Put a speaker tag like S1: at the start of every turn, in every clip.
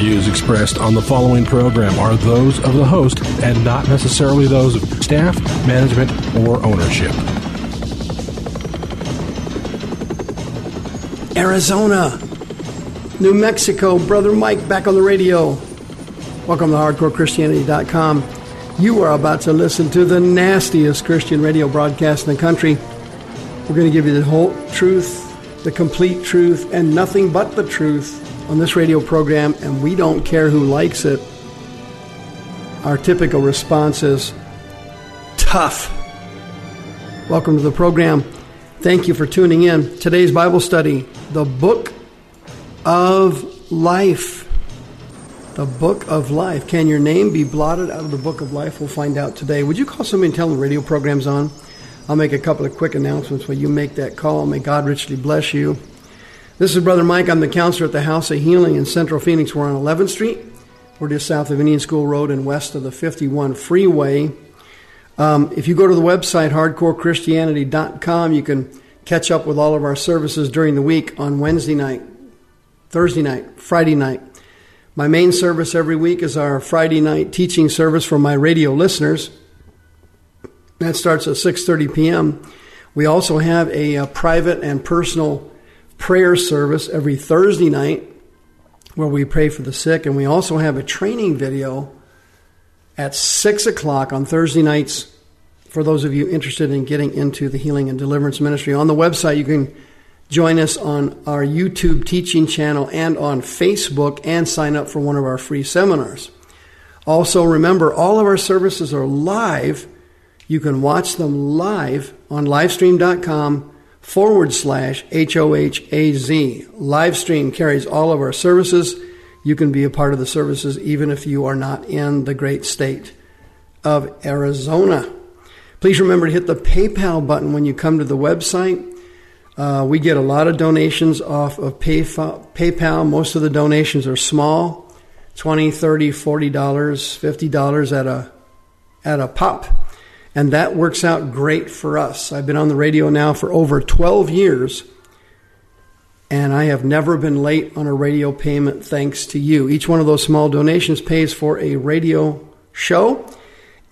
S1: views expressed on the following program are those of the host and not necessarily those of staff, management, or ownership.
S2: Arizona, New Mexico, Brother Mike back on the radio. Welcome to HardcoreChristianity.com. You are about to listen to the nastiest Christian radio broadcast in the country. We're going to give you the whole truth, the complete truth, and nothing but the truth on this radio program, and we don't care who likes it. Our typical response is tough. Welcome to the program. Thank you for tuning in. Today's Bible study, the book of life. The book of life. Can your name be blotted out of the book of life? We'll find out today. Would you call somebody and tell them the radio program's on? I'll make a couple of quick announcements while you make that call. May God richly bless you. This is Brother Mike. I'm the counselor at the House of Healing in Central Phoenix. We're on 11th Street. We're just south of Indian School Road and west of the 51 freeway. Um, if you go to the website, hardcorechristianity.com, you can catch up with all of our services during the week on Wednesday night, Thursday night, Friday night. My main service every week is our Friday night teaching service for my radio listeners. That starts at 6:30 p.m. We also have a, a private and personal prayer service every Thursday night where we pray for the sick, and we also have a training video at six o'clock on Thursday nights for those of you interested in getting into the healing and deliverance ministry. On the website, you can join us on our YouTube teaching channel and on Facebook and sign up for one of our free seminars. Also, remember, all of our services are live. You can watch them live on livestream.com forward slash HOHAZ. Livestream carries all of our services. You can be a part of the services even if you are not in the great state of Arizona. Please remember to hit the PayPal button when you come to the website. Uh, we get a lot of donations off of PayPal. Most of the donations are small 20 30 $40, $50 at a, at a pop. And that works out great for us. I've been on the radio now for over 12 years, and I have never been late on a radio payment thanks to you. Each one of those small donations pays for a radio show,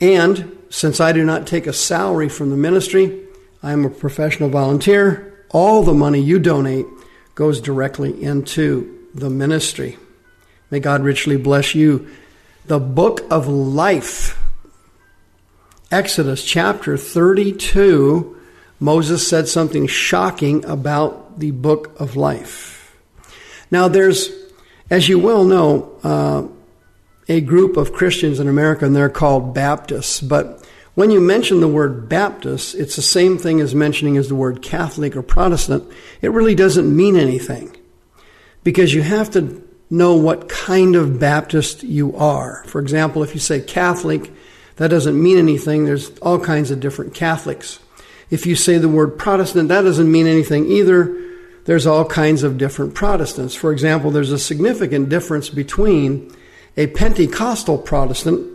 S2: and since I do not take a salary from the ministry, I am a professional volunteer. All the money you donate goes directly into the ministry. May God richly bless you. The book of life, Exodus chapter 32, Moses said something shocking about the book of life. Now, there's, as you well know, uh, a group of Christians in America, and they're called Baptists. But when you mention the word Baptist, it's the same thing as mentioning as the word Catholic or Protestant. It really doesn't mean anything because you have to know what kind of Baptist you are. For example, if you say Catholic, that doesn't mean anything. There's all kinds of different Catholics. If you say the word Protestant, that doesn't mean anything either. There's all kinds of different Protestants. For example, there's a significant difference between a Pentecostal Protestant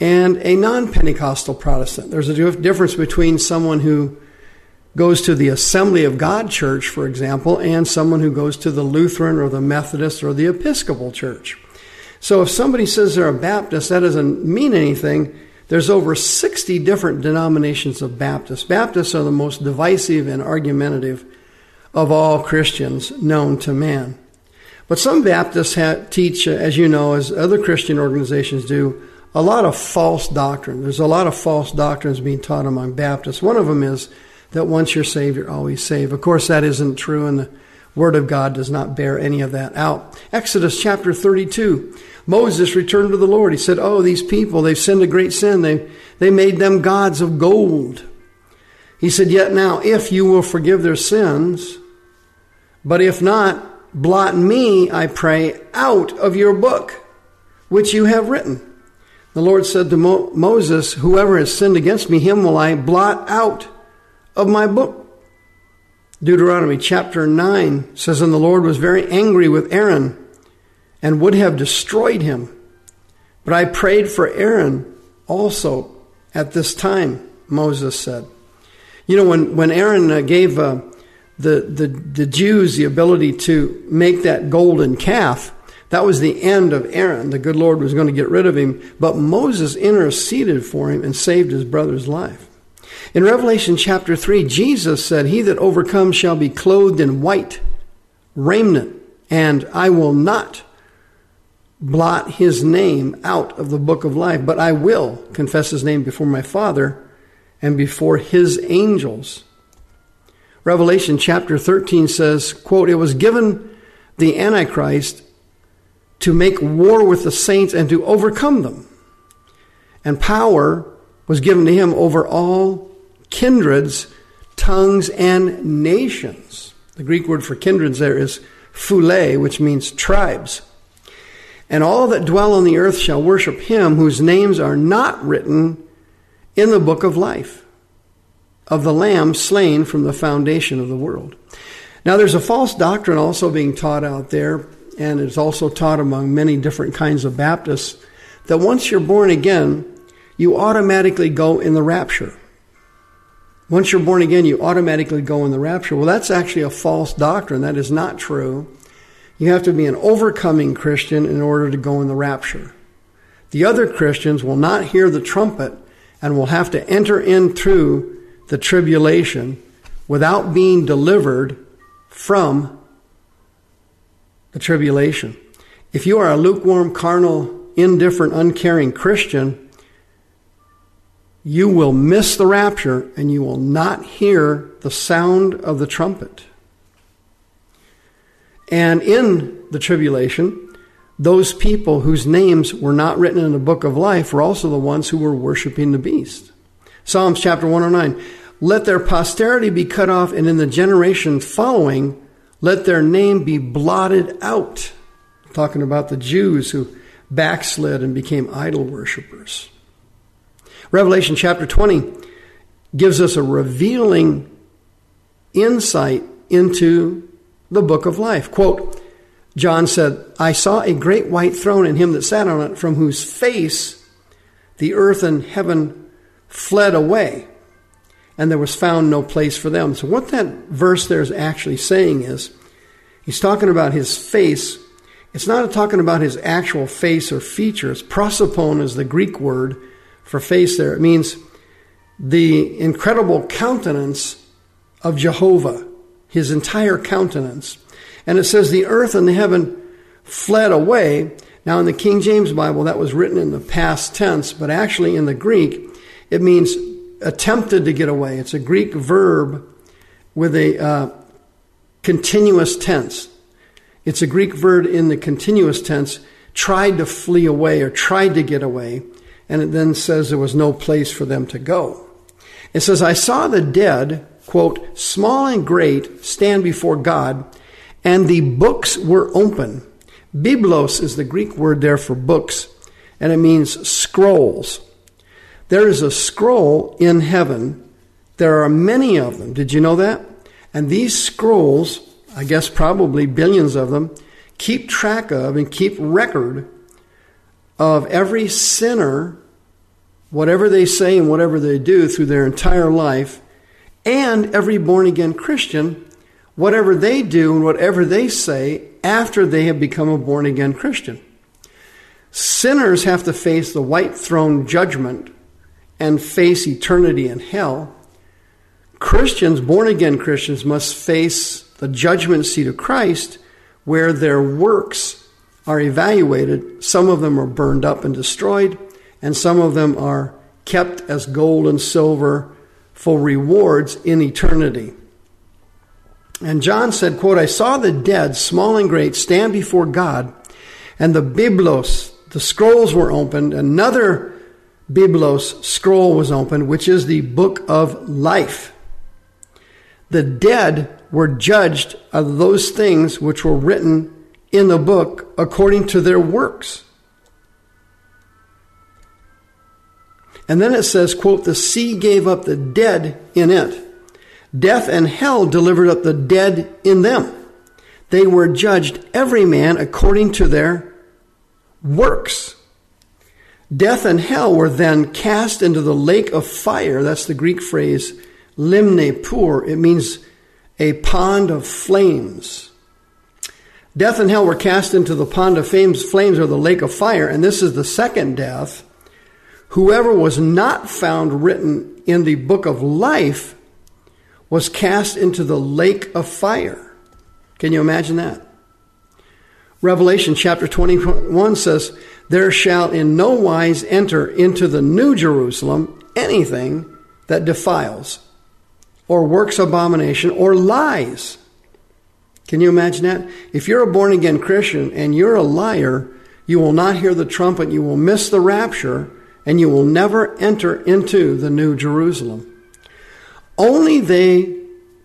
S2: and a non Pentecostal Protestant. There's a difference between someone who goes to the Assembly of God church, for example, and someone who goes to the Lutheran or the Methodist or the Episcopal church. So if somebody says they're a Baptist, that doesn't mean anything. There's over 60 different denominations of Baptists. Baptists are the most divisive and argumentative of all Christians known to man. But some Baptists teach, uh, as you know, as other Christian organizations do, a lot of false doctrine. There's a lot of false doctrines being taught among Baptists. One of them is that once you're saved, you're always saved. Of course, that isn't true, and the Word of God does not bear any of that out. Exodus chapter 32. Moses returned to the Lord. He said, Oh, these people, they've sinned a great sin. They, they made them gods of gold. He said, Yet now, if you will forgive their sins, But if not, blot me, I pray, out of your book, which you have written. The Lord said to Mo- Moses, Whoever has sinned against me, him will I blot out of my book. Deuteronomy chapter 9 says, And the Lord was very angry with Aaron and would have destroyed him. But I prayed for Aaron also at this time, Moses said. You know, when, when Aaron uh, gave uh, the, the, the Jews the ability to make that golden calf, that was the end of Aaron. The good Lord was going to get rid of him, but Moses interceded for him and saved his brother's life. In Revelation chapter 3, Jesus said, He that overcomes shall be clothed in white raiment, and I will not blot his name out of the book of life, but I will confess his name before my Father and before his angels. Revelation chapter 13 says, quote, It was given the Antichrist to make war with the saints and to overcome them. And power was given to him over all kindreds, tongues, and nations. The Greek word for kindreds there is phule, which means tribes. And all that dwell on the earth shall worship him whose names are not written in the book of life of the Lamb slain from the foundation of the world. Now, there's a false doctrine also being taught out there and it's also taught among many different kinds of Baptists, that once you're born again, you automatically go in the rapture. Once you're born again, you automatically go in the rapture. Well, that's actually a false doctrine. That is not true. You have to be an overcoming Christian in order to go in the rapture. The other Christians will not hear the trumpet and will have to enter in through the tribulation without being delivered from the tribulation. If you are a lukewarm, carnal, indifferent, uncaring Christian, you will miss the rapture and you will not hear the sound of the trumpet. And in the tribulation, those people whose names were not written in the book of life were also the ones who were worshiping the beast. Psalms chapter 109 Let their posterity be cut off, and in the generation following, let their name be blotted out. Talking about the Jews who backslid and became idol worshippers. Revelation chapter 20 gives us a revealing insight into the book of life. Quote, John said, I saw a great white throne and him that sat on it, from whose face the earth and heaven fled away and there was found no place for them. So, what that verse there is actually saying is, he's talking about his face. It's not talking about his actual face or features. Prosopon is the Greek word for face there. It means the incredible countenance of Jehovah, his entire countenance. And it says, the earth and the heaven fled away. Now, in the King James Bible, that was written in the past tense, but actually in the Greek, it means attempted to get away. It's a Greek verb with a uh, continuous tense. It's a Greek verb in the continuous tense, tried to flee away or tried to get away, and it then says there was no place for them to go. It says, I saw the dead, quote, small and great, stand before God, and the books were open. Biblos is the Greek word there for books, and it means scrolls. There is a scroll in heaven. There are many of them. Did you know that? And these scrolls, I guess probably billions of them, keep track of and keep record of every sinner, whatever they say and whatever they do through their entire life, and every born again Christian, whatever they do and whatever they say after they have become a born again Christian. Sinners have to face the white throne judgment and face eternity in hell, Christians, born again Christians, must face the judgment seat of Christ where their works are evaluated. Some of them are burned up and destroyed, and some of them are kept as gold and silver for rewards in eternity. And John said, quote, I saw the dead, small and great, stand before God, and the biblos, the scrolls were opened, another Biblos scroll was opened, which is the book of life. The dead were judged of those things which were written in the book according to their works. And then it says, quote, the sea gave up the dead in it. Death and hell delivered up the dead in them. They were judged every man according to their works. Death and hell were then cast into the lake of fire. That's the Greek phrase, limne pur. It means a pond of flames. Death and hell were cast into the pond of flames, flames or the lake of fire, and this is the second death. Whoever was not found written in the book of life was cast into the lake of fire. Can you imagine that? Revelation chapter 21 says, There shall in no wise enter into the new Jerusalem anything that defiles, or works abomination, or lies. Can you imagine that? If you're a born again Christian and you're a liar, you will not hear the trumpet, you will miss the rapture, and you will never enter into the new Jerusalem. Only they,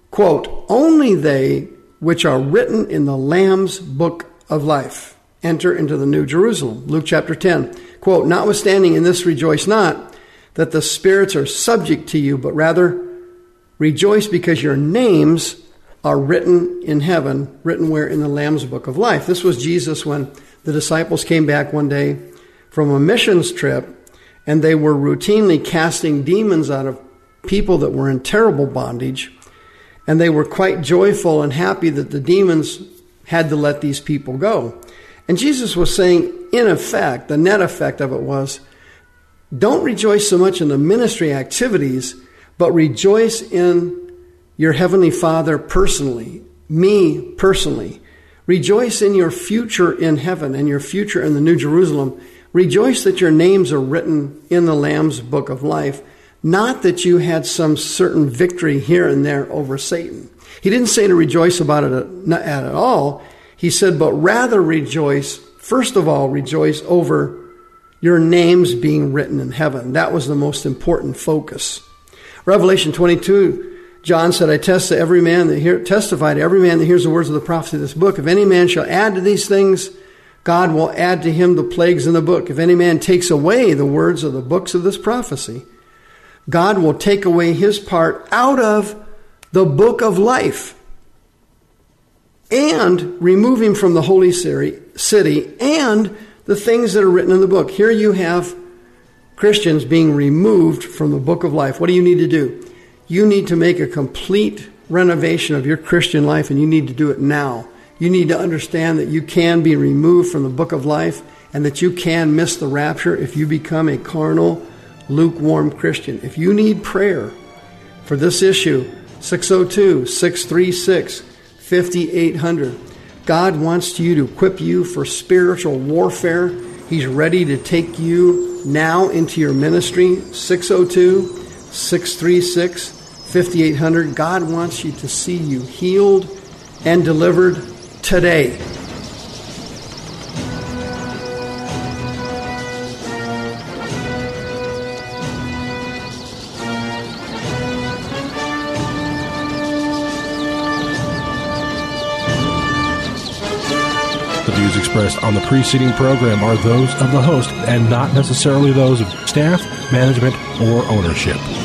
S2: quote, only they which are written in the Lamb's book of life enter into the new Jerusalem. Luke chapter 10, quote, notwithstanding in this rejoice not that the spirits are subject to you, but rather rejoice because your names are written in heaven, written where? In the Lamb's Book of Life. This was Jesus when the disciples came back one day from a missions trip and they were routinely casting demons out of people that were in terrible bondage. And they were quite joyful and happy that the demons had to let these people go. And Jesus was saying, in effect, the net effect of it was, don't rejoice so much in the ministry activities, but rejoice in your Heavenly Father personally, me personally. Rejoice in your future in heaven and your future in the New Jerusalem. Rejoice that your names are written in the Lamb's book of life, not that you had some certain victory here and there over Satan. He didn't say to rejoice about it at all. He said, but rather rejoice, first of all, rejoice over your names being written in heaven. That was the most important focus. Revelation 22 John said, I test to every man that hear, testify to every man that hears the words of the prophecy of this book. If any man shall add to these things, God will add to him the plagues in the book. If any man takes away the words of the books of this prophecy, God will take away his part out of the book of life and remove him from the holy city and the things that are written in the book. Here you have Christians being removed from the book of life. What do you need to do? You need to make a complete renovation of your Christian life, and you need to do it now. You need to understand that you can be removed from the book of life and that you can miss the rapture if you become a carnal, lukewarm Christian. If you need prayer for this issue, 602 636 5800. God wants you to equip you for spiritual warfare. He's ready to take you now into your ministry. 602 636 5800. God wants you to see you healed and delivered today.
S1: The views expressed on the preceding program are those of the host and not necessarily those of staff, management, or ownership.